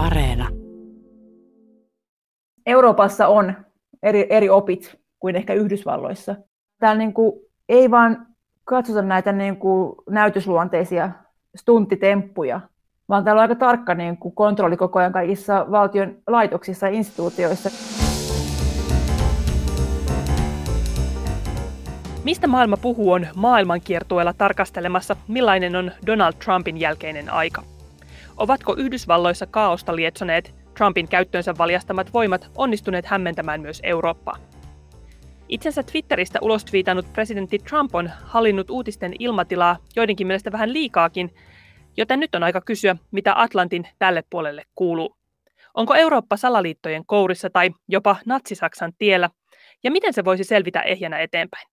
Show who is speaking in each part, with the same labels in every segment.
Speaker 1: Areena.
Speaker 2: Euroopassa on eri, eri opit kuin ehkä Yhdysvalloissa. Täällä niin kuin, ei vaan katsota näitä niin kuin, näytösluonteisia stuntitemppuja, vaan täällä on aika tarkka niin kuin, kontrolli koko ajan kaikissa valtion laitoksissa ja instituutioissa.
Speaker 3: Mistä maailma puhuu on maailmankiertueella tarkastelemassa, millainen on Donald Trumpin jälkeinen aika. Ovatko Yhdysvalloissa kaaosta lietsoneet Trumpin käyttöönsä valjastamat voimat onnistuneet hämmentämään myös Eurooppaa? Itsensä Twitteristä ulos presidentti Trump on hallinnut uutisten ilmatilaa joidenkin mielestä vähän liikaakin, joten nyt on aika kysyä, mitä Atlantin tälle puolelle kuuluu. Onko Eurooppa salaliittojen kourissa tai jopa natsisaksan tiellä, ja miten se voisi selvitä ehjänä eteenpäin?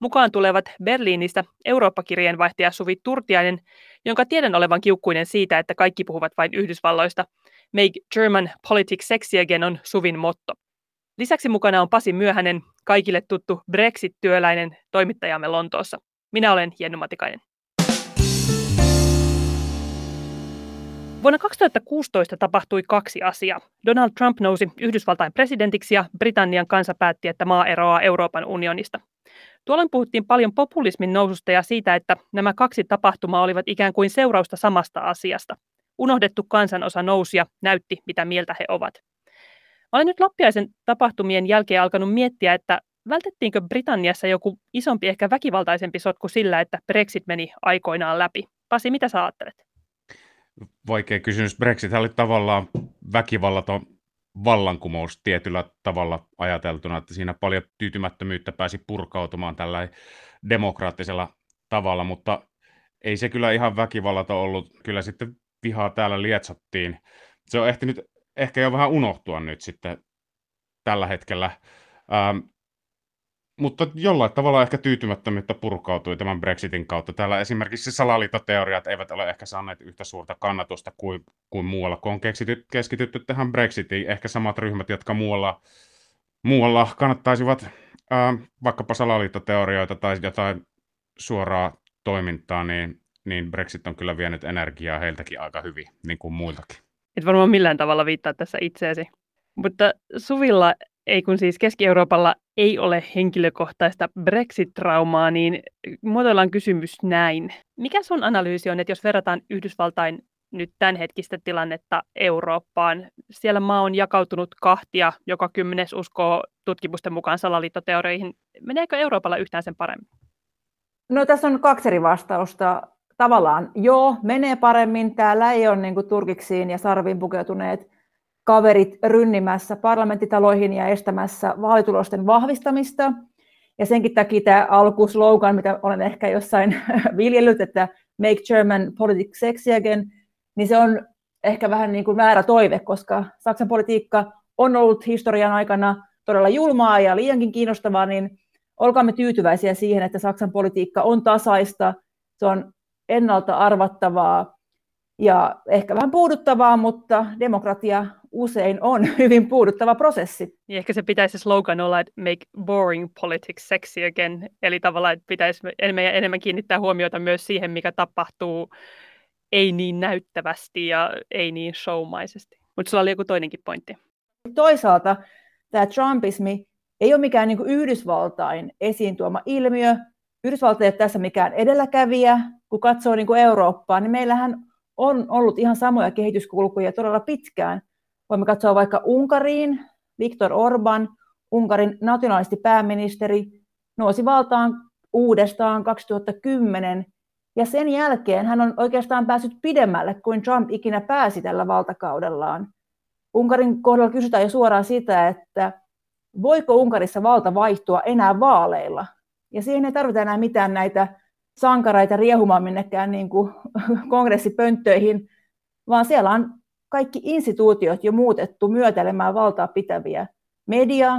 Speaker 3: Mukaan tulevat Berliinistä Eurooppa-kirjeenvaihtaja Suvi Turtiainen, jonka tiedän olevan kiukkuinen siitä, että kaikki puhuvat vain Yhdysvalloista. Make German politics sexy again on Suvin motto. Lisäksi mukana on Pasi Myöhänen, kaikille tuttu Brexit-työläinen toimittajamme Lontoossa. Minä olen Jenny Matikainen. Vuonna 2016 tapahtui kaksi asiaa. Donald Trump nousi Yhdysvaltain presidentiksi ja Britannian kansa päätti, että maa eroaa Euroopan unionista. Tuolloin puhuttiin paljon populismin noususta ja siitä, että nämä kaksi tapahtumaa olivat ikään kuin seurausta samasta asiasta. Unohdettu kansanosa nousi ja näytti, mitä mieltä he ovat. Olen nyt loppiaisen tapahtumien jälkeen alkanut miettiä, että vältettiinkö Britanniassa joku isompi, ehkä väkivaltaisempi sotku sillä, että Brexit meni aikoinaan läpi. Pasi, mitä sä ajattelet?
Speaker 4: Vaikea kysymys. Brexit oli tavallaan väkivallaton vallankumous tietyllä tavalla ajateltuna, että siinä paljon tyytymättömyyttä pääsi purkautumaan tällä demokraattisella tavalla, mutta ei se kyllä ihan väkivallata ollut. Kyllä sitten vihaa täällä lietsottiin. Se on ehtinyt ehkä jo vähän unohtua nyt sitten tällä hetkellä. Ähm, mutta jollain tavalla ehkä tyytymättömyyttä purkautui tämän Brexitin kautta. Täällä esimerkiksi salaliittoteoriat eivät ole ehkä saaneet yhtä suurta kannatusta kuin, kuin muualla, kun on keskityt, keskitytty tähän Brexitiin. Ehkä samat ryhmät, jotka muualla, muualla kannattaisivat ää, vaikkapa salaliittoteorioita tai jotain suoraa toimintaa, niin, niin Brexit on kyllä vienyt energiaa heiltäkin aika hyvin, niin kuin muiltakin.
Speaker 3: Et varmaan millään tavalla viittaa tässä itseesi. Mutta Suvilla ei kun siis Keski-Euroopalla ei ole henkilökohtaista Brexit-traumaa, niin muotoillaan kysymys näin. Mikä sun analyysi on, että jos verrataan Yhdysvaltain nyt tämänhetkistä tilannetta Eurooppaan. Siellä maa on jakautunut kahtia, joka kymmenes uskoo tutkimusten mukaan salaliittoteorioihin. Meneekö Euroopalla yhtään sen paremmin?
Speaker 2: No tässä on kaksi eri vastausta. Tavallaan joo, menee paremmin. Täällä ei ole niin kuin turkiksiin ja sarviin pukeutuneet kaverit rynnimässä parlamenttitaloihin ja estämässä vaalitulosten vahvistamista. Ja senkin takia tämä alkuslogan, mitä olen ehkä jossain viljellyt, että Make German Politics Sexy Again, niin se on ehkä vähän niin kuin väärä toive, koska Saksan politiikka on ollut historian aikana todella julmaa ja liiankin kiinnostavaa, niin olkaamme tyytyväisiä siihen, että Saksan politiikka on tasaista, se on ennalta arvattavaa ja ehkä vähän puuduttavaa, mutta demokratia usein on hyvin puuduttava prosessi.
Speaker 3: Niin ehkä se pitäisi slogan olla, että make boring politics sexy again, eli tavallaan, että pitäisi enemmän ja enemmän kiinnittää huomiota myös siihen, mikä tapahtuu ei niin näyttävästi ja ei niin showmaisesti. Mutta sulla oli joku toinenkin pointti.
Speaker 2: Toisaalta tämä Trumpismi ei ole mikään niin Yhdysvaltain esiin tuoma ilmiö. Yhdysvalta ei ole tässä mikään edelläkävijä. Kun katsoo niin Eurooppaa, niin meillähän on ollut ihan samoja kehityskulkuja todella pitkään. Voimme katsoa vaikka Unkariin. Viktor Orban, Unkarin nationalisti pääministeri, nousi valtaan uudestaan 2010 ja sen jälkeen hän on oikeastaan päässyt pidemmälle kuin Trump ikinä pääsi tällä valtakaudellaan. Unkarin kohdalla kysytään jo suoraan sitä, että voiko Unkarissa valta vaihtua enää vaaleilla. Ja siihen ei tarvita enää mitään näitä sankareita riehumaan minnekään niin kuin kongressipönttöihin, vaan siellä on kaikki instituutiot jo muutettu myötäilemään valtaa pitäviä. Media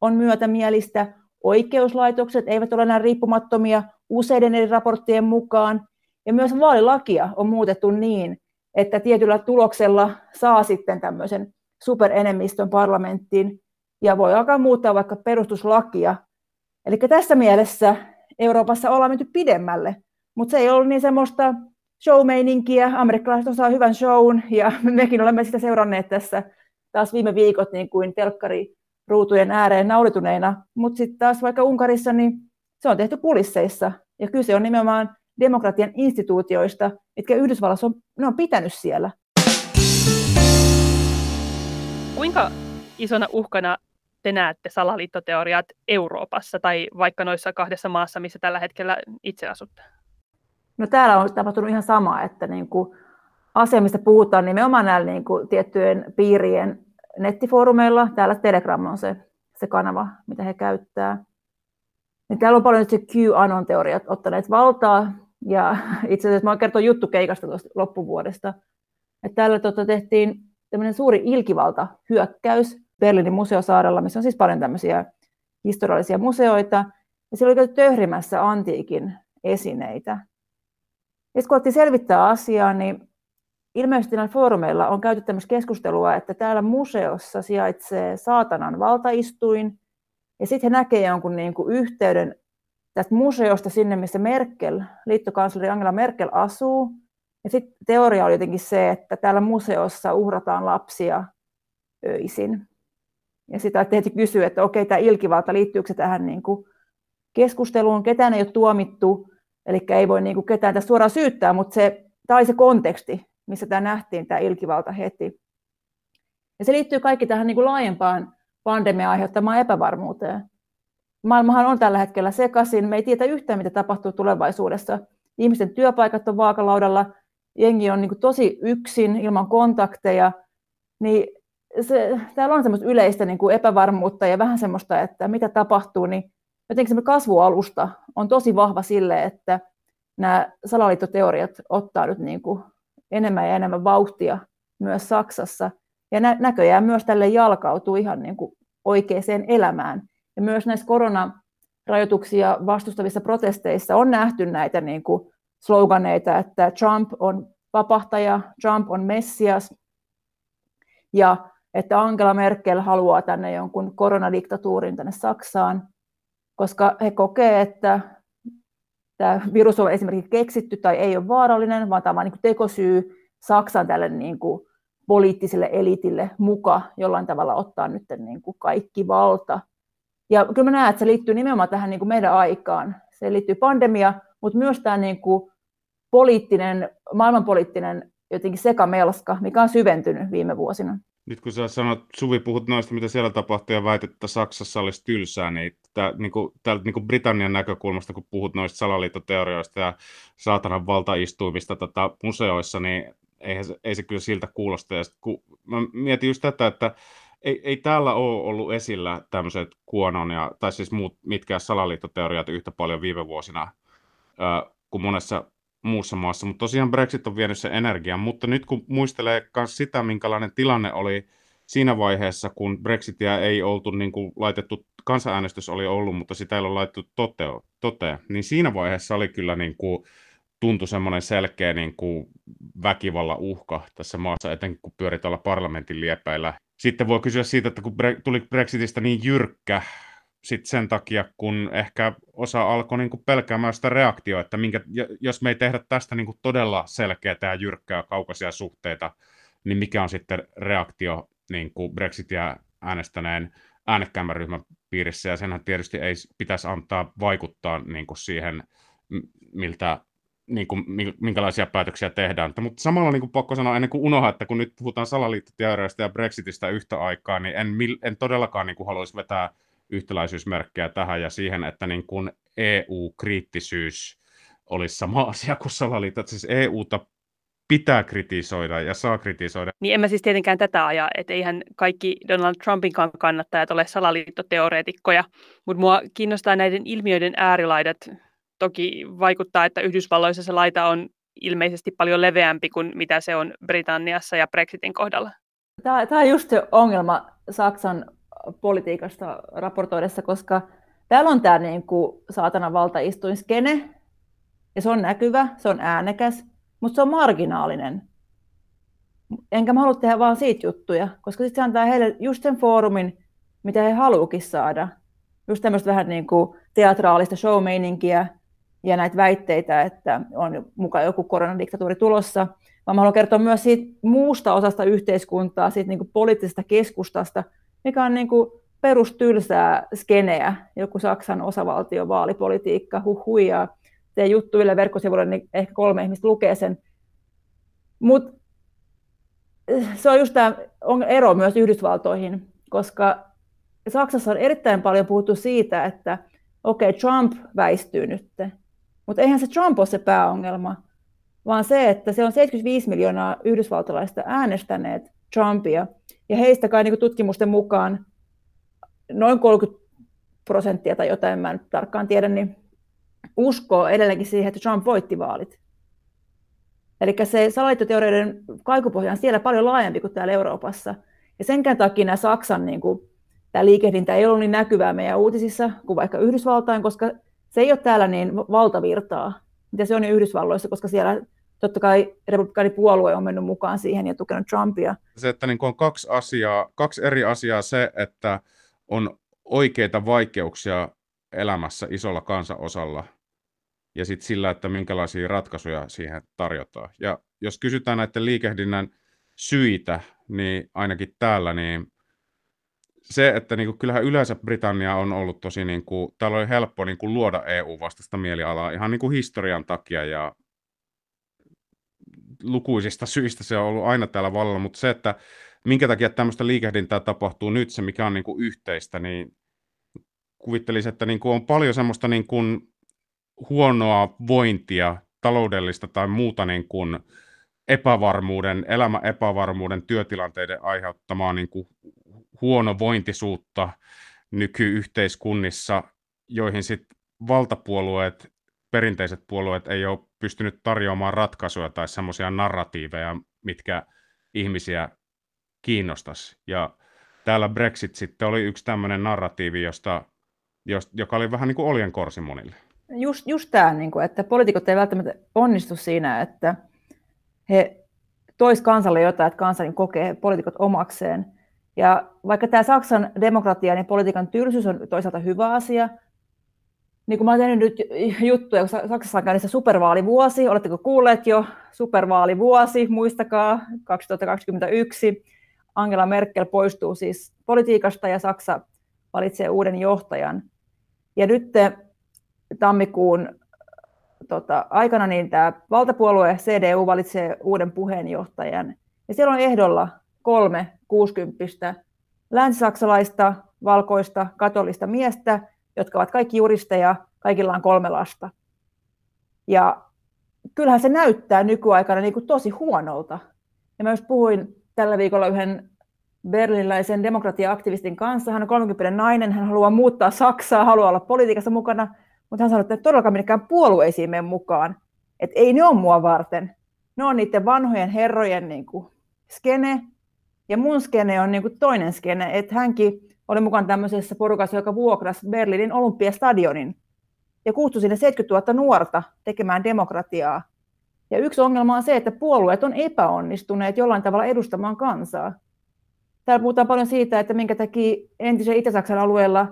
Speaker 2: on myötämielistä, oikeuslaitokset eivät ole enää riippumattomia useiden eri raporttien mukaan, ja myös vaalilakia on muutettu niin, että tietyllä tuloksella saa sitten tämmöisen superenemmistön parlamenttiin, ja voi alkaa muuttaa vaikka perustuslakia. Eli tässä mielessä Euroopassa ollaan menty pidemmälle, mutta se ei ollut niin semmoista showmeininkiä. Amerikkalaiset osaa hyvän shown ja mekin olemme sitä seuranneet tässä taas viime viikot niin kuin telkkari ruutujen ääreen naurituneina. Mutta sitten taas vaikka Unkarissa, niin se on tehty kulisseissa. Ja kyse on nimenomaan demokratian instituutioista, mitkä Yhdysvallassa on, ne on pitänyt siellä.
Speaker 3: Kuinka isona uhkana te näette salaliittoteoriat Euroopassa tai vaikka noissa kahdessa maassa, missä tällä hetkellä itse asutte?
Speaker 2: No täällä on tapahtunut ihan sama, että niin kuin asia, mistä puhutaan nimenomaan näillä niin kuin tiettyjen piirien nettifoorumeilla. Täällä Telegram on se, se kanava, mitä he käyttää. Niin täällä on paljon nyt se QAnon-teoriat ottaneet valtaa. Ja itse asiassa mä oon kertonut juttukeikasta tuosta loppuvuodesta. Että täällä tota, tehtiin tämmöinen suuri ilkivalta-hyökkäys Berliinin museosaarella, missä on siis paljon tämmöisiä historiallisia museoita. Ja siellä oli käyty töhrimässä antiikin esineitä. Ja kun alettiin selvittää asiaa, niin ilmeisesti näillä foorumeilla on käyty tämmöistä keskustelua, että täällä museossa sijaitsee saatanan valtaistuin, ja sitten he näkee jonkun niin kuin yhteyden tästä museosta sinne, missä Merkel, liittokansleri Angela Merkel asuu. Ja sitten teoria oli jotenkin se, että täällä museossa uhrataan lapsia öisin. Ja sitä tehtiin kysyä, että okei, tämä ilkivalta, liittyykö se tähän niin kuin keskusteluun, ketään ei ole tuomittu, eli ei voi niin kuin ketään tästä suoraan syyttää, mutta se, tämä oli se konteksti, missä tämä nähtiin, tämä ilkivalta heti. Ja se liittyy kaikki tähän niin kuin laajempaan pandemian aiheuttamaan epävarmuuteen. Maailmahan on tällä hetkellä sekaisin, me ei tiedä yhtään, mitä tapahtuu tulevaisuudessa. Ihmisten työpaikat on vaakalaudalla, jengi on niin kuin tosi yksin, ilman kontakteja, niin se, täällä on semmoista yleistä niin kuin epävarmuutta ja vähän semmoista, että mitä tapahtuu, niin jotenkin se kasvualusta on tosi vahva sille, että nämä salaliittoteoriat ottaa nyt niin kuin enemmän ja enemmän vauhtia myös Saksassa. Ja nä- näköjään myös tälle jalkautuu ihan niin kuin oikeaan elämään. Ja myös näissä koronarajoituksia vastustavissa protesteissa on nähty näitä niin kuin sloganeita, että Trump on vapahtaja, Trump on messias, ja että Angela Merkel haluaa tänne jonkun koronadiktatuurin tänne Saksaan, koska he kokee, että tämä virus on esimerkiksi keksitty tai ei ole vaarallinen, vaan tämä on niin tekosyy Saksan tälle niin kuin poliittiselle elitille muka jollain tavalla ottaa nyt niin kuin kaikki valta. Ja kyllä mä näen, että se liittyy nimenomaan tähän niin kuin meidän aikaan. Se liittyy pandemia, mutta myös tämä niin kuin poliittinen, maailmanpoliittinen jotenkin sekamelska, mikä on syventynyt viime vuosina.
Speaker 4: Nyt kun sä sanot, Suvi, puhut noista, mitä siellä tapahtuu ja väität, että Saksassa olisi tylsää, niin tää, niin kuin, täältä niin kuin Britannian näkökulmasta, kun puhut noista salaliittoteorioista ja saatanan valtaistuimista tota, museoissa, niin eihän se, ei se kyllä siltä kuulosta. Ja sit, kun mä mietin just tätä, että ei, ei täällä ole ollut esillä tämmöiset kuonon ja, tai siis muut mitkään salaliittoteoriat yhtä paljon viime vuosina ö, kuin monessa muussa maassa, mutta tosiaan Brexit on vienyt sen energian, mutta nyt kun muistelee myös sitä, minkälainen tilanne oli siinä vaiheessa, kun Brexitia ei oltu niin kuin laitettu, kansanäänestys oli ollut, mutta sitä ei ole laitettu toteo, toteen, niin siinä vaiheessa oli kyllä niin kuin, tuntui semmoinen selkeä niin kuin väkivalla uhka tässä maassa, etenkin kun pyörit olla parlamentin liepäillä. Sitten voi kysyä siitä, että kun tuli Brexitistä niin jyrkkä, sit sen takia, kun ehkä osa alkoi niin kuin pelkäämään sitä reaktioa, että minkä, jos me ei tehdä tästä niin kuin todella selkeää ja jyrkkää kaukaisia suhteita, niin mikä on sitten reaktio niin kuin Brexitia äänestäneen äänekkäämmän ryhmän piirissä, ja senhän tietysti ei pitäisi antaa vaikuttaa niin kuin siihen, miltä niin kuin, minkälaisia päätöksiä tehdään. Mutta samalla niin kuin pakko sanoa, ennen kuin unohda, että kun nyt puhutaan salaliittoteoriasta ja Brexitistä yhtä aikaa, niin en, en todellakaan niin kuin haluaisi vetää yhtäläisyysmerkkejä tähän ja siihen, että niin kuin EU-kriittisyys olisi sama asia kuin salaliitto. Siis EUta pitää kritisoida ja saa kritisoida.
Speaker 3: Niin en mä siis tietenkään tätä aja, että eihän kaikki Donald Trumpin kannattajat ole salaliittoteoreetikkoja, mutta mua kiinnostaa näiden ilmiöiden äärilaidat. Toki vaikuttaa, että Yhdysvalloissa se laita on ilmeisesti paljon leveämpi kuin mitä se on Britanniassa ja Brexitin kohdalla.
Speaker 2: Tämä, tämä on just se ongelma Saksan politiikasta raportoidessa, koska täällä on tämä niin kuin saatana valtaistuinskene, ja se on näkyvä, se on äänekäs, mutta se on marginaalinen. Enkä mä halua tehdä vaan siitä juttuja, koska sitten se antaa heille just sen foorumin, mitä he haluukin saada. Just tämmöistä vähän niin kuin teatraalista showmeininkiä, ja näitä väitteitä, että on mukaan joku koronadiktatuuri tulossa, vaan mä haluan kertoa myös siitä muusta osasta yhteiskuntaa, siitä niin kuin poliittisesta keskustasta, mikä on niin kuin perustylsää skeneä, joku Saksan osavaltion vaalipolitiikka, huhui, ja tee juttu Yle verkkosivuille, niin ehkä kolme ihmistä lukee sen. Mutta eh, se on just tämä ero myös Yhdysvaltoihin, koska Saksassa on erittäin paljon puhuttu siitä, että okei, okay, Trump väistyy nyt, mutta eihän se Trump ole se pääongelma, vaan se, että se on 75 miljoonaa yhdysvaltalaista äänestäneet Trumpia, ja heistä kai niin tutkimusten mukaan noin 30 prosenttia tai jotain, mä en tarkkaan tiedä, niin uskoo edelleenkin siihen, että Trump voitti vaalit. Eli se salaliittoteorioiden kaikupohja on siellä paljon laajempi kuin täällä Euroopassa. Ja sen takia nämä Saksan niin kuin, tämä liikehdintä ei ollut niin näkyvää meidän uutisissa kuin vaikka Yhdysvaltain, koska se ei ole täällä niin valtavirtaa, mitä se on niin Yhdysvalloissa, koska siellä totta kai republikaanipuolue on mennyt mukaan siihen ja tukenut Trumpia.
Speaker 4: Se, että niin on kaksi, asiaa, kaksi eri asiaa, se, että on oikeita vaikeuksia elämässä isolla kansanosalla ja sitten sillä, että minkälaisia ratkaisuja siihen tarjotaan. Ja jos kysytään näiden liikehdinnän syitä, niin ainakin täällä, niin se, että niin kuin, kyllähän yleensä Britannia on ollut tosi, niin kuin, täällä oli helppo niin kuin, luoda EU-vastaista mielialaa ihan niin kuin historian takia ja lukuisista syistä se on ollut aina täällä vallalla, mutta se, että minkä takia tämmöistä liikehdintää tapahtuu nyt, se mikä on niin kuin yhteistä, niin kuvittelisin, että niin kuin on paljon semmoista niin kuin huonoa vointia, taloudellista tai muuta niin kuin epävarmuuden, elämä epävarmuuden, työtilanteiden aiheuttamaa niin kuin huonovointisuutta nykyyhteiskunnissa, joihin sitten valtapuolueet, perinteiset puolueet ei ole pystynyt tarjoamaan ratkaisuja tai semmoisia narratiiveja, mitkä ihmisiä kiinnostaisi. Ja täällä Brexit sitten oli yksi tämmöinen narratiivi, josta, joka oli vähän niin kuin oljenkorsi monille.
Speaker 2: Just, just tämä, niin kuin, että poliitikot ei välttämättä onnistu siinä, että he tois kansalle jotain, että kansa niin kokee poliitikot omakseen. Ja vaikka tämä Saksan demokratia ja politiikan tylsyys on toisaalta hyvä asia, niin kuin mä olen tehnyt nyt juttuja, kun Saksassa on käynnissä supervaalivuosi, oletteko kuulleet jo, supervaalivuosi, muistakaa, 2021, Angela Merkel poistuu siis politiikasta ja Saksa valitsee uuden johtajan. Ja nyt tammikuun tota, aikana niin tämä valtapuolue CDU valitsee uuden puheenjohtajan. Ja siellä on ehdolla kolme kuusikymppistä länsisaksalaista, valkoista, katolista miestä, jotka ovat kaikki juristeja, kaikilla on kolme lasta. Ja kyllähän se näyttää nykyaikana niin kuin tosi huonolta. Ja mä just puhuin tällä viikolla yhden berliiniläisen demokratia-aktivistin kanssa. Hän on 30 nainen, hän haluaa muuttaa Saksaa, haluaa olla politiikassa mukana, mutta hän sanoi, että todellakaan minnekään puolueisiin mene mukaan. Että ei ne ole mua varten. Ne on niiden vanhojen herrojen niin kuin, skene, ja mun skene on niin kuin toinen skene, että hänkin oli mukana tämmöisessä porukassa, joka vuokrasi Berliinin olympiastadionin ja kutsui sinne 70 000 nuorta tekemään demokratiaa. Ja yksi ongelma on se, että puolueet on epäonnistuneet jollain tavalla edustamaan kansaa. Täällä puhutaan paljon siitä, että minkä takia entisen Itä-Saksan alueella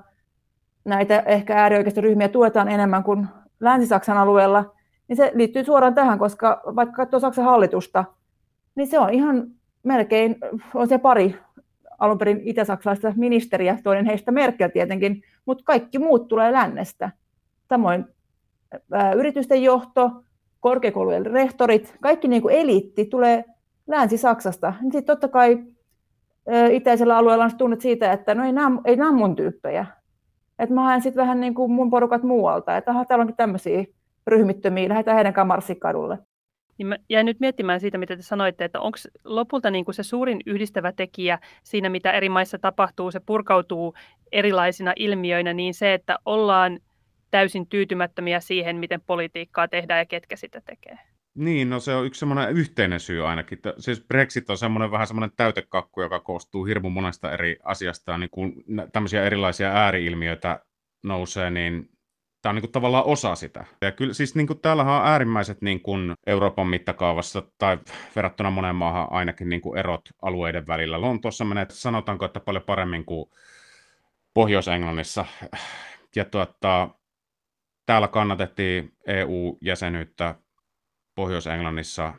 Speaker 2: näitä ehkä äärioikeistoryhmiä tuetaan enemmän kuin Länsi-Saksan alueella, niin se liittyy suoraan tähän, koska vaikka katsoo Saksan hallitusta, niin se on ihan melkein, on se pari alun perin itä-saksalaista ministeriä, toinen heistä Merkel tietenkin, mutta kaikki muut tulee lännestä. Samoin ää, yritysten johto, korkeakoulujen rehtorit, kaikki niin kuin eliitti tulee Länsi-Saksasta. Niin sitten totta kai ää, itäisellä alueella on tunnet siitä, että no ei nämä, ei nämä mun tyyppejä. Et mä haen sitten vähän niin kuin mun porukat muualta, että aha, täällä onkin tämmöisiä ryhmittömiä, lähdetään heidän kanssa marssikadulle.
Speaker 3: Niin mä jäin nyt miettimään siitä, mitä te sanoitte, että onko lopulta niin kuin se suurin yhdistävä tekijä siinä, mitä eri maissa tapahtuu, se purkautuu erilaisina ilmiöinä, niin se, että ollaan täysin tyytymättömiä siihen, miten politiikkaa tehdään ja ketkä sitä tekee.
Speaker 4: Niin, no se on yksi semmoinen yhteinen syy ainakin. Siis Brexit on semmoinen vähän semmoinen täytekakku, joka koostuu hirmu monesta eri asiasta. Niin kun tämmöisiä erilaisia ääriilmiöitä nousee, niin tämä on niin kuin tavallaan osa sitä. Ja kyllä siis niin kuin täällähän on äärimmäiset niin kuin Euroopan mittakaavassa tai verrattuna monen maahan ainakin niin kuin erot alueiden välillä. Lontoossa menee, sanotaanko, että paljon paremmin kuin Pohjois-Englannissa. Ja tuota, täällä kannatettiin EU-jäsenyyttä, Pohjois-Englannissa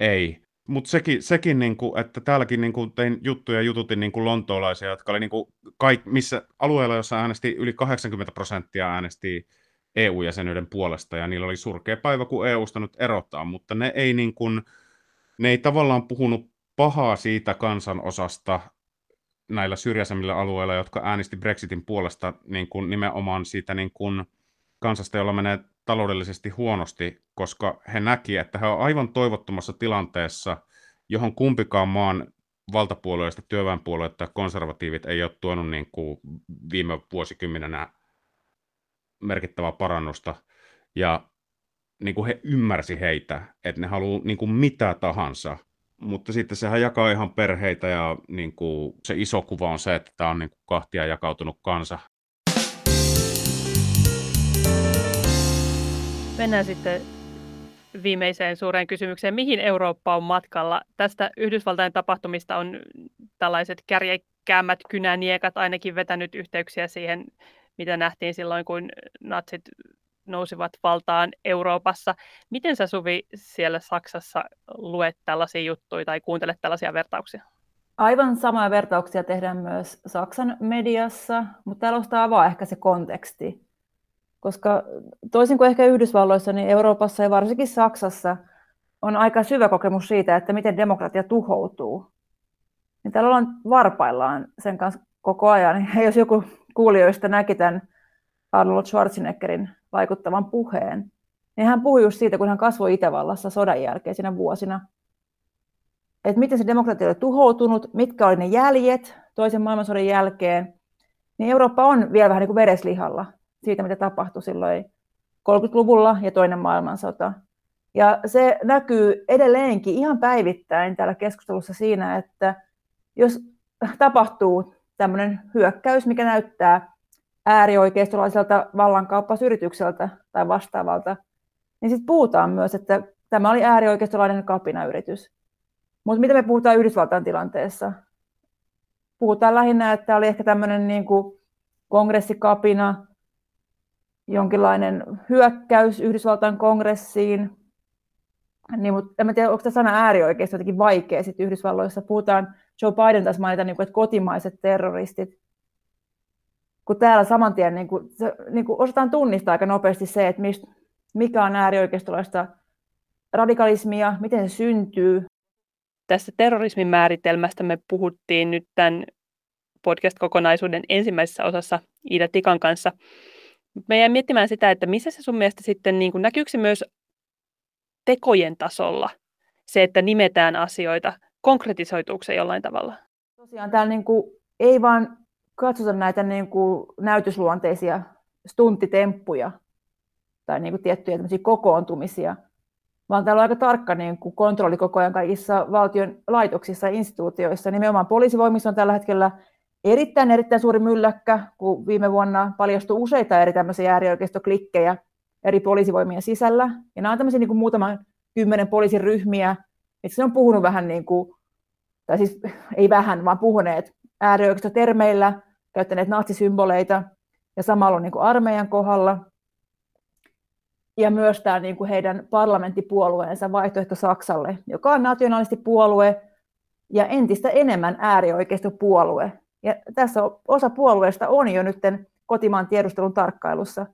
Speaker 4: ei. Mutta sekin, sekin niin kuin, että täälläkin niin kuin tein juttuja jututin niin kuin lontoolaisia, jotka oli niin kuin kaik, missä alueella, jossa äänesti yli 80 prosenttia äänesti EU-jäsenyyden puolesta, ja niillä oli surkea päivä, kun EUsta nyt erottaa, mutta ne ei, niin kuin, ne ei tavallaan puhunut pahaa siitä kansanosasta näillä syrjäisemmillä alueilla, jotka äänesti Brexitin puolesta niin kuin nimenomaan siitä niin kuin kansasta, jolla menee taloudellisesti huonosti, koska he näki, että he ovat aivan toivottomassa tilanteessa, johon kumpikaan maan valtapuolueista, työväenpuolueet tai konservatiivit ei ole tuonut niin kuin viime vuosikymmenenä merkittävää parannusta. Ja niin kuin he ymmärsi heitä, että ne haluaa niin kuin mitä tahansa. Mutta sitten sehän jakaa ihan perheitä ja niin kuin se iso kuva on se, että tämä on niin kuin kahtia jakautunut kansa.
Speaker 3: Mennään sitten viimeiseen suureen kysymykseen. Mihin Eurooppa on matkalla? Tästä Yhdysvaltain tapahtumista on tällaiset kärjekkäämmät kynäniekat ainakin vetänyt yhteyksiä siihen, mitä nähtiin silloin, kun natsit nousivat valtaan Euroopassa. Miten sä Suvi siellä Saksassa luet tällaisia juttuja tai kuuntelet tällaisia vertauksia?
Speaker 2: Aivan samoja vertauksia tehdään myös Saksan mediassa, mutta täällä avaa ehkä se konteksti. Koska toisin kuin ehkä Yhdysvalloissa, niin Euroopassa ja varsinkin Saksassa on aika syvä kokemus siitä, että miten demokratia tuhoutuu. Niin täällä ollaan varpaillaan sen kanssa koko ajan. Ja jos joku kuulijoista näki tämän Arnold Schwarzeneggerin vaikuttavan puheen, niin hän puhui just siitä, kun hän kasvoi Itävallassa sodan jälkeisinä vuosina, että miten se demokratia oli tuhoutunut, mitkä oli ne jäljet toisen maailmansodan jälkeen, niin Eurooppa on vielä vähän niin kuin vereslihalla siitä, mitä tapahtui silloin 30-luvulla ja toinen maailmansota. Ja se näkyy edelleenkin ihan päivittäin täällä keskustelussa siinä, että jos tapahtuu tämmöinen hyökkäys, mikä näyttää äärioikeistolaiselta vallankaappausyritykseltä tai vastaavalta, niin sitten puhutaan myös, että tämä oli äärioikeistolainen kapinayritys. Mutta mitä me puhutaan Yhdysvaltain tilanteessa? Puhutaan lähinnä, että oli ehkä tämmöinen niin kongressikapina, jonkinlainen hyökkäys Yhdysvaltain kongressiin. Niin, mutta en tiedä, onko tämä sana äärioikeisto jotenkin vaikea sitten Yhdysvalloissa. Puhutaan, Joe Biden taas mainita, niin kuin, että kotimaiset terroristit. Kun täällä saman tien niin kuin, se, niin kuin osataan tunnistaa aika nopeasti se, että mist, mikä on äärioikeistolaista radikalismia, miten se syntyy.
Speaker 3: Tässä terrorismin määritelmästä me puhuttiin nyt tämän podcast-kokonaisuuden ensimmäisessä osassa Iida Tikan kanssa. Mä jäin miettimään sitä, että missä se sun mielestä sitten, niin kuin, näkyykö se myös tekojen tasolla, se, että nimetään asioita, konkretisoituuko se jollain tavalla?
Speaker 2: Tosiaan täällä niin kuin, ei vaan katsota näitä niin kuin, näytösluonteisia stuntitemppuja tai niin kuin, tiettyjä kokoontumisia, vaan täällä on aika tarkka niin kuin, kontrolli koko ajan kaikissa valtion laitoksissa ja instituutioissa. Nimenomaan poliisivoimissa on tällä hetkellä erittäin erittäin suuri mylläkkä, kun viime vuonna paljastui useita eri tämmöisiä äärioikeistoklikkejä eri poliisivoimien sisällä. Ja nämä on tämmöisiä niin kuin muutaman kymmenen poliisin ryhmiä, se on puhunut vähän niin kuin, tai siis ei vähän, vaan puhuneet äärioikeistotermeillä, käyttäneet natsisymboleita ja samalla on niin kuin armeijan kohdalla. Ja myös tämä niin kuin heidän parlamenttipuolueensa vaihtoehto Saksalle, joka on nationalistipuolue ja entistä enemmän äärioikeistopuolue. Ja tässä osa puolueesta on jo nyt kotimaan tiedustelun tarkkailussa,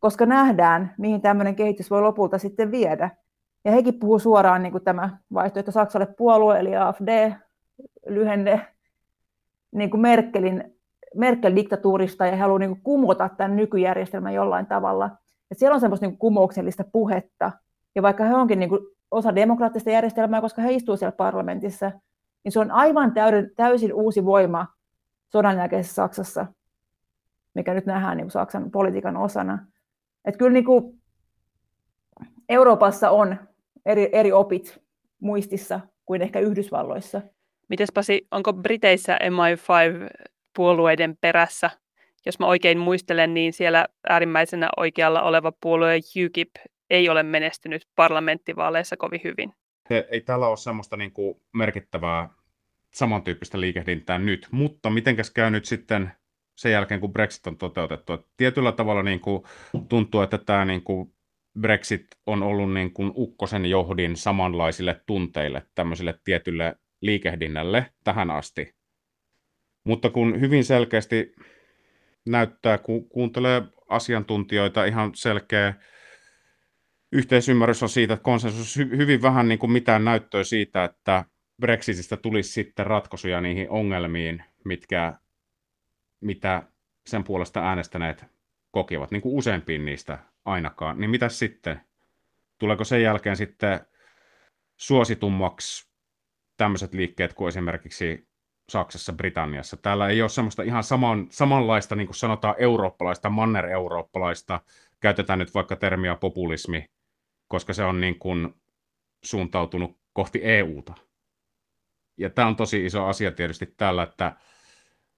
Speaker 2: koska nähdään, mihin tämmöinen kehitys voi lopulta sitten viedä. Ja hekin puhuu suoraan niin kuin tämä vaihtoehto Saksalle puolue, eli AFD, lyhenne niin kuin Merkelin, Merkel-diktatuurista, ja he haluavat niin kumota tämän nykyjärjestelmän jollain tavalla. Et siellä on semmoista niin kumouksellista puhetta, ja vaikka he onkin niin kuin osa demokraattista järjestelmää, koska he istuvat siellä parlamentissa, niin se on aivan täysin uusi voima sodan jälkeisessä Saksassa, mikä nyt nähdään niin kuin Saksan politiikan osana. Että kyllä niin kuin Euroopassa on eri, eri opit muistissa kuin ehkä Yhdysvalloissa.
Speaker 3: Mites Pasi, onko Briteissä MI5-puolueiden perässä? Jos mä oikein muistelen, niin siellä äärimmäisenä oikealla oleva puolue UKIP ei ole menestynyt parlamenttivaaleissa kovin hyvin.
Speaker 4: Ei täällä ole semmoista niin kuin merkittävää samantyyppistä liikehdintää nyt, mutta mitenkäs käy nyt sitten sen jälkeen, kun Brexit on toteutettu. Et tietyllä tavalla niin kuin, tuntuu, että tämä niin kuin, Brexit on ollut niin kuin, ukkosen johdin samanlaisille tunteille, tämmöiselle tietylle liikehdinnälle tähän asti. Mutta kun hyvin selkeästi näyttää, kun kuuntelee asiantuntijoita, ihan selkeä yhteisymmärrys on siitä, että konsensus hyvin vähän niin kuin mitään näyttöä siitä, että Brexitistä tulisi sitten ratkaisuja niihin ongelmiin, mitkä, mitä sen puolesta äänestäneet kokivat, niin kuin useimpiin niistä ainakaan. Niin mitä sitten? Tuleeko sen jälkeen sitten suositummaksi tämmöiset liikkeet kuin esimerkiksi Saksassa, Britanniassa. Täällä ei ole semmoista ihan saman, samanlaista, niin kuin sanotaan, eurooppalaista, manner-eurooppalaista, käytetään nyt vaikka termiä populismi, koska se on niin kuin suuntautunut kohti EUta. Ja tämä on tosi iso asia tietysti täällä, että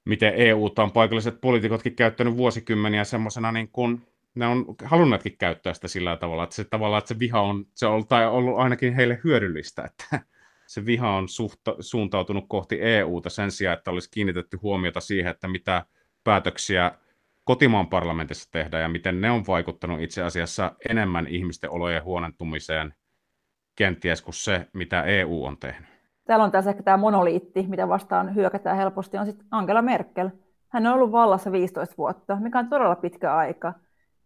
Speaker 4: miten EUta on paikalliset poliitikotkin käyttänyt vuosikymmeniä semmoisena niin kuin, ne on halunneetkin käyttää sitä sillä tavalla, että se tavallaan, että se viha on, se on tai ollut ainakin heille hyödyllistä, että se viha on suhta, suuntautunut kohti EUta sen sijaan, että olisi kiinnitetty huomiota siihen, että mitä päätöksiä kotimaan parlamentissa tehdään ja miten ne on vaikuttanut itse asiassa enemmän ihmisten olojen huonentumiseen kenties kuin se, mitä EU on tehnyt.
Speaker 2: Täällä on tässä ehkä tämä monoliitti, mitä vastaan hyökätään helposti, on sitten Angela Merkel. Hän on ollut vallassa 15 vuotta, mikä on todella pitkä aika.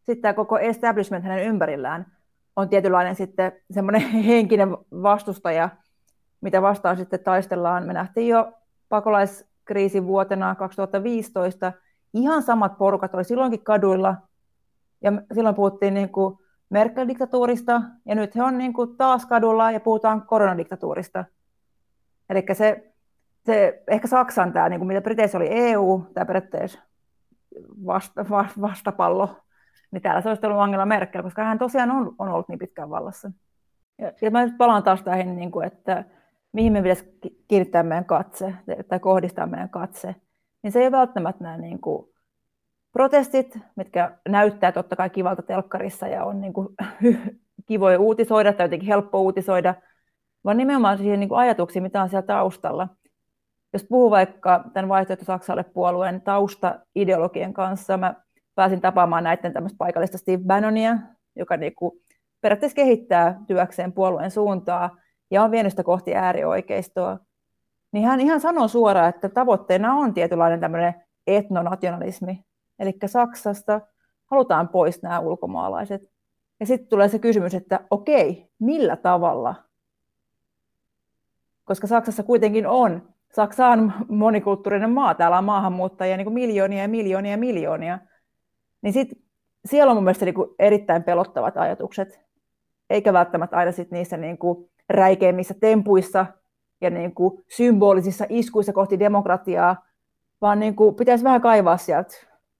Speaker 2: Sitten tämä koko establishment hänen ympärillään on tietynlainen sitten semmoinen henkinen vastustaja, mitä vastaan sitten taistellaan. Me nähtiin jo pakolaiskriisin vuotena 2015, ihan samat porukat oli silloinkin kaduilla, ja silloin puhuttiin niin kuin Merkel-diktatuurista, ja nyt he on niin kuin taas kadulla ja puhutaan koronadiktatuurista. Eli se, se, ehkä Saksan tämä, niin kuin mitä Briteissä oli EU, tämä periaatteessa vasta, vastapallo, niin täällä se olisi ollut Angela Merkel, koska hän tosiaan on, on ollut niin pitkään vallassa. Ja, ja mä nyt palaan taas tähän, niin kuin, että mihin me pitäisi kiinnittää meidän katse tai kohdistaa meidän katse, niin se ei ole välttämättä nämä niin kuin protestit, mitkä näyttää totta kai kivalta telkkarissa ja on niin kuin kivoja uutisoida tai jotenkin helppo uutisoida, vaan nimenomaan siihen niin kuin ajatuksiin, mitä on siellä taustalla. Jos puhuu vaikka tämän vaihtoehto Saksalle puolueen tausta-ideologien kanssa, mä pääsin tapaamaan näiden tämmöistä paikallista Steve Bannonia, joka niin kuin periaatteessa kehittää työkseen puolueen suuntaa, ja on vienyt sitä kohti äärioikeistoa, niin hän ihan sanoo suoraan, että tavoitteena on tietynlainen tämmöinen etnonationalismi. Eli Saksasta halutaan pois nämä ulkomaalaiset. Ja sitten tulee se kysymys, että okei, millä tavalla? Koska Saksassa kuitenkin on, Saksa on monikulttuurinen maa, täällä on maahanmuuttajia niin kuin miljoonia ja miljoonia ja miljoonia. Niin sit, siellä on mun mielestä niin kuin erittäin pelottavat ajatukset, eikä välttämättä aina sit niissä niin kuin räikeimmissä tempuissa ja niin kuin symbolisissa iskuissa kohti demokratiaa, vaan niin kuin pitäisi vähän kaivaa sieltä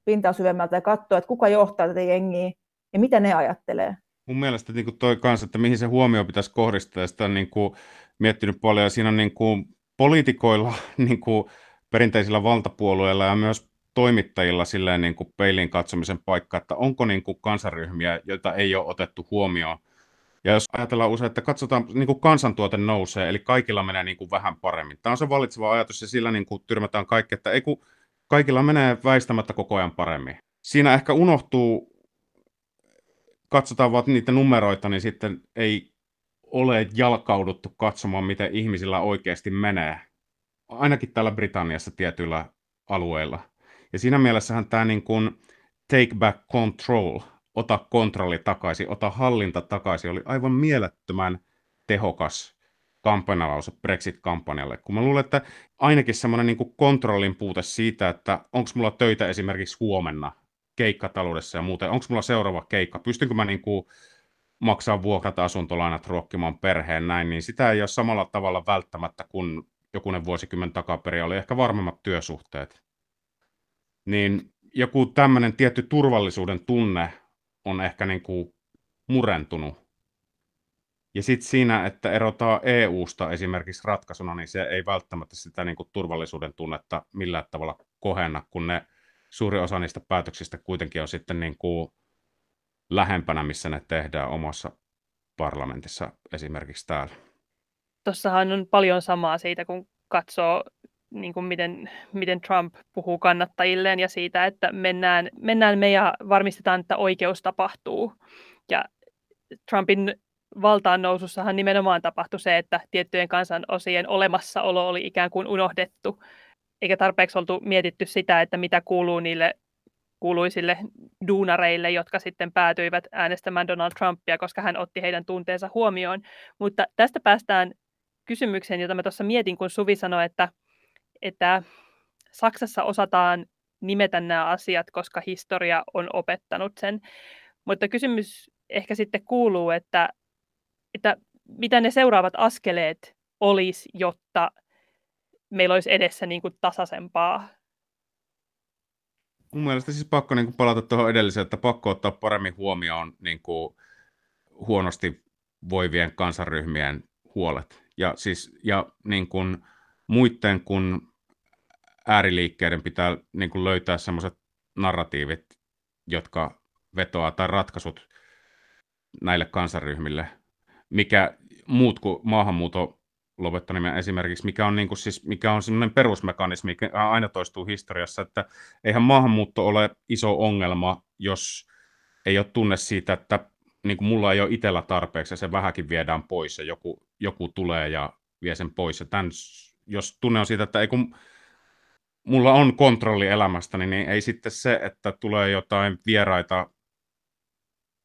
Speaker 2: pintaa syvemmältä ja katsoa, että kuka johtaa tätä jengiä ja mitä ne ajattelee.
Speaker 4: Mun mielestä niin kuin toi kanssa, että mihin se huomio pitäisi kohdistaa, sitä niin kuin miettinyt paljon, ja siinä on niin kuin poliitikoilla, niin kuin perinteisillä valtapuolueilla ja myös toimittajilla silleen niin kuin peiliin katsomisen paikka, että onko niin kuin kansaryhmiä, joita ei ole otettu huomioon ja jos ajatellaan usein, että katsotaan, niin kuin kansantuote nousee, eli kaikilla menee niin kuin vähän paremmin. Tämä on se valitseva ajatus, ja sillä niin kuin tyrmätään kaikki, että ei kun kaikilla menee väistämättä koko ajan paremmin. Siinä ehkä unohtuu, katsotaan vaan niitä numeroita, niin sitten ei ole jalkauduttu katsomaan, miten ihmisillä oikeasti menee. Ainakin täällä Britanniassa tietyillä alueilla. Ja siinä mielessähän tämä niin kuin take back control ota kontrolli takaisin, ota hallinta takaisin, oli aivan mielettömän tehokas kampanjalause Brexit-kampanjalle. Kun mä luulen, että ainakin semmoinen niin kontrollin puute siitä, että onko mulla töitä esimerkiksi huomenna keikkataloudessa ja muuten, onko mulla seuraava keikka, pystynkö mä niin kuin maksaa vuokrat, asuntolainat, ruokkimaan perheen näin, niin sitä ei ole samalla tavalla välttämättä kuin jokunen vuosikymmen takaperin oli ehkä varmemmat työsuhteet. Niin joku tämmöinen tietty turvallisuuden tunne on ehkä niin kuin murentunut. Ja sitten siinä, että erotaan EU-sta esimerkiksi ratkaisuna, niin se ei välttämättä sitä niin kuin turvallisuuden tunnetta millään tavalla kohenna, kun ne suuri osa niistä päätöksistä kuitenkin on sitten niin kuin lähempänä, missä ne tehdään omassa parlamentissa esimerkiksi täällä.
Speaker 3: Tuossahan on paljon samaa siitä, kun katsoo niin kuin miten, miten Trump puhuu kannattajilleen ja siitä, että mennään, mennään me ja varmistetaan, että oikeus tapahtuu. Ja Trumpin valtaan nousussahan nimenomaan tapahtui se, että tiettyjen kansanosien olemassaolo oli ikään kuin unohdettu, eikä tarpeeksi oltu mietitty sitä, että mitä kuuluu niille kuuluisille duunareille, jotka sitten päätyivät äänestämään Donald Trumpia, koska hän otti heidän tunteensa huomioon. Mutta tästä päästään kysymykseen, jota mä tuossa mietin, kun Suvi sanoi, että, että Saksassa osataan nimetä nämä asiat, koska historia on opettanut sen. Mutta kysymys ehkä sitten kuuluu, että, että mitä ne seuraavat askeleet olisi, jotta meillä olisi edessä niin kuin tasaisempaa
Speaker 4: mun mielestä siis pakko niin palata tuohon edelliseen, että pakko ottaa paremmin huomioon niin kuin huonosti voivien kansanryhmien huolet. Ja, siis, ja niin kuin muiden kuin ääriliikkeiden pitää niin kuin löytää sellaiset narratiivit, jotka vetoaa tai ratkaisut näille kansanryhmille, mikä muut kuin maahanmuuton lopettaminen esimerkiksi, mikä on, niin kuin siis, mikä on semmoinen perusmekanismi, mikä aina toistuu historiassa, että eihän maahanmuutto ole iso ongelma, jos ei ole tunne siitä, että niin kuin mulla ei ole itsellä tarpeeksi ja se vähänkin viedään pois ja joku, joku tulee ja vie sen pois. Ja tämän, jos tunne on siitä, että ei kun mulla on kontrolli elämästäni, niin ei sitten se, että tulee jotain vieraita,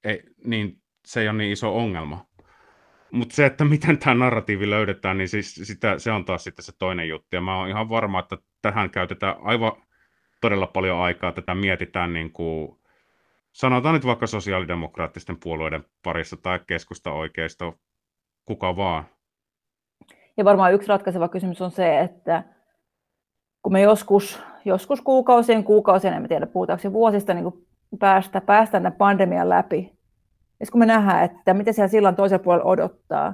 Speaker 4: ei, niin se ei ole niin iso ongelma. Mutta se, että miten tämä narratiivi löydetään, niin siis sitä, se on taas sitten se toinen juttu. Ja mä oon ihan varma, että tähän käytetään aivan todella paljon aikaa. Tätä mietitään niin kuin, sanotaan nyt vaikka sosiaalidemokraattisten puolueiden parissa tai keskusta oikeisto, kuka vaan.
Speaker 2: Ja varmaan yksi ratkaiseva kysymys on se, että kun me joskus, joskus kuukausien, kuukausien, en tiedä puhutaanko vuosista niin päästä, päästään tämän pandemian läpi, ja kun me nähdään, että mitä siellä sillan toisella puolella odottaa,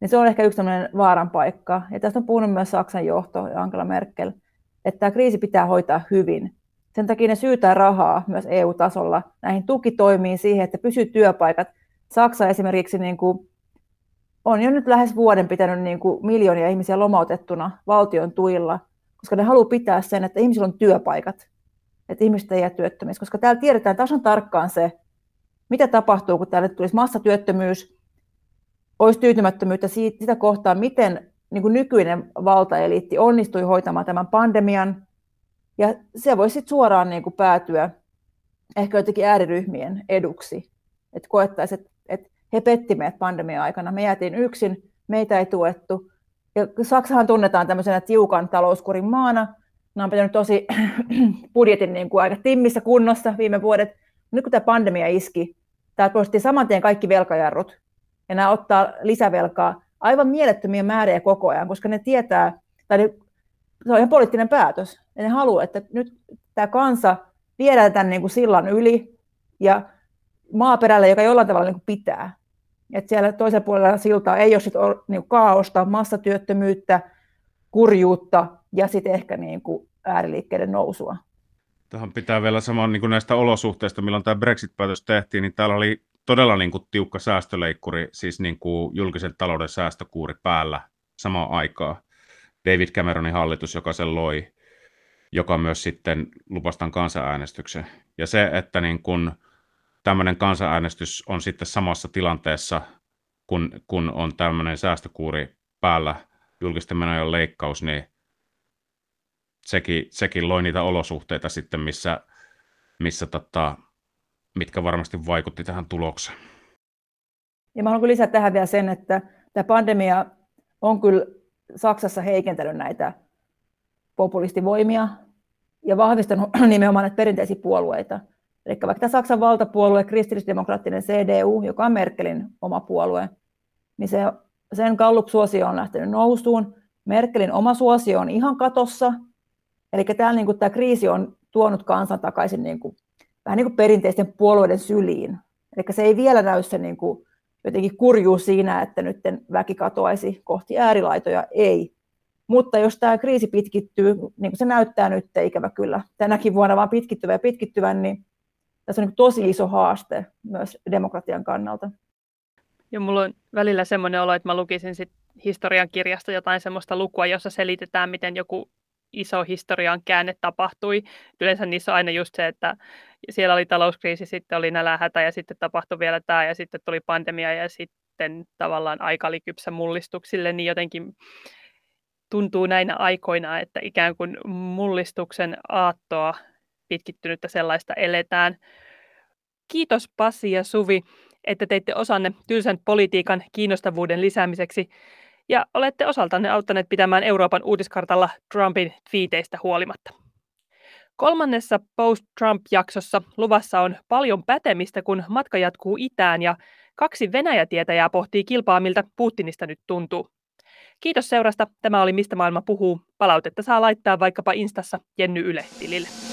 Speaker 2: niin se on ehkä yksi tämmöinen vaaran paikka. Ja tästä on puhunut myös Saksan johto ja Angela Merkel, että tämä kriisi pitää hoitaa hyvin. Sen takia ne syytää rahaa myös EU-tasolla näihin tukitoimiin siihen, että pysyy työpaikat. Saksa esimerkiksi niin kuin on jo nyt lähes vuoden pitänyt niin kuin miljoonia ihmisiä lomautettuna valtion tuilla, koska ne haluaa pitää sen, että ihmisillä on työpaikat, että ihmiset ei jää työttömiksi, koska täällä tiedetään tasan tarkkaan se, mitä tapahtuu, kun täällä tulisi massatyöttömyys, olisi tyytymättömyyttä siitä, sitä kohtaa, miten niin kuin nykyinen valtaeliitti onnistui hoitamaan tämän pandemian, ja se voisi sitten suoraan niin kuin päätyä ehkä jotenkin ääriryhmien eduksi, että koettaisiin, että, että he petti meidät pandemian aikana, me jäätiin yksin, meitä ei tuettu, ja Saksahan tunnetaan tämmöisenä tiukan talouskurin maana, nämä on pitänyt tosi budjetin niin kuin aika timmissä kunnossa viime vuodet, nyt kun tämä pandemia iski, tämä poisti saman tien kaikki velkajarrut, ja nämä ottaa lisävelkaa aivan mielettömiä määriä koko ajan, koska ne tietää, tai ne, se on ihan poliittinen päätös, ja ne haluaa, että nyt tämä kansa viedään tämän niin kuin sillan yli, ja maaperälle, joka jollain tavalla niin kuin pitää. Että siellä toisella puolella siltaa ei ole sit niin kuin kaaosta, massatyöttömyyttä, kurjuutta ja sitten ehkä niin kuin ääriliikkeiden nousua.
Speaker 4: Tähän pitää vielä saman niin näistä olosuhteista, milloin tämä Brexit-päätös tehtiin, niin täällä oli todella niin kuin, tiukka säästöleikkuri, siis niin kuin, julkisen talouden säästökuuri päällä samaan aikaan. David Cameronin hallitus, joka sen loi, joka myös sitten lupastan kansanäänestyksen. Ja se, että niin kuin, tämmöinen kansanäänestys on sitten samassa tilanteessa, kun, kun on tämmöinen säästökuuri päällä, julkisten menojen leikkaus, niin sekin, sekin loi niitä olosuhteita sitten, missä, missä tota, mitkä varmasti vaikutti tähän tulokseen.
Speaker 2: Ja mä haluan lisätä tähän vielä sen, että tämä pandemia on kyllä Saksassa heikentänyt näitä populistivoimia ja vahvistanut nimenomaan näitä perinteisiä puolueita. Eli vaikka tämä Saksan valtapuolue, kristillisdemokraattinen CDU, joka on Merkelin oma puolue, niin se, sen Gallup-suosio on lähtenyt nousuun. Merkelin oma suosio on ihan katossa, Eli täällä niin kuin, tämä kriisi on tuonut kansan takaisin niin kuin, vähän niin kuin perinteisten puolueiden syliin. Eli se ei vielä näy se niin kuin, jotenkin kurjuus siinä, että nyt väki katoaisi kohti äärilaitoja, ei. Mutta jos tämä kriisi pitkittyy, niin kuin se näyttää nyt ikävä kyllä, tänäkin vuonna vaan pitkittyvä ja pitkittyvän, niin tässä on niin tosi iso haaste myös demokratian kannalta.
Speaker 3: Ja mulla on välillä semmoinen olo, että mä lukisin sit historian kirjasta jotain semmoista lukua, jossa selitetään, miten joku iso historian käänne tapahtui. Yleensä niissä on aina just se, että siellä oli talouskriisi, sitten oli nälähätä ja sitten tapahtui vielä tämä ja sitten tuli pandemia ja sitten tavallaan aika oli kypsä mullistuksille, niin jotenkin tuntuu näinä aikoina, että ikään kuin mullistuksen aattoa pitkittynyttä sellaista eletään. Kiitos Passi ja Suvi, että teitte osanne tylsän politiikan kiinnostavuuden lisäämiseksi ja olette osaltanne auttaneet pitämään Euroopan uutiskartalla Trumpin twiiteistä huolimatta. Kolmannessa Post-Trump-jaksossa luvassa on paljon pätemistä, kun matka jatkuu itään ja kaksi Venäjä-tietäjää pohtii kilpaa, miltä Putinista nyt tuntuu. Kiitos seurasta. Tämä oli Mistä maailma puhuu. Palautetta saa laittaa vaikkapa Instassa Jenny Yle-tilille.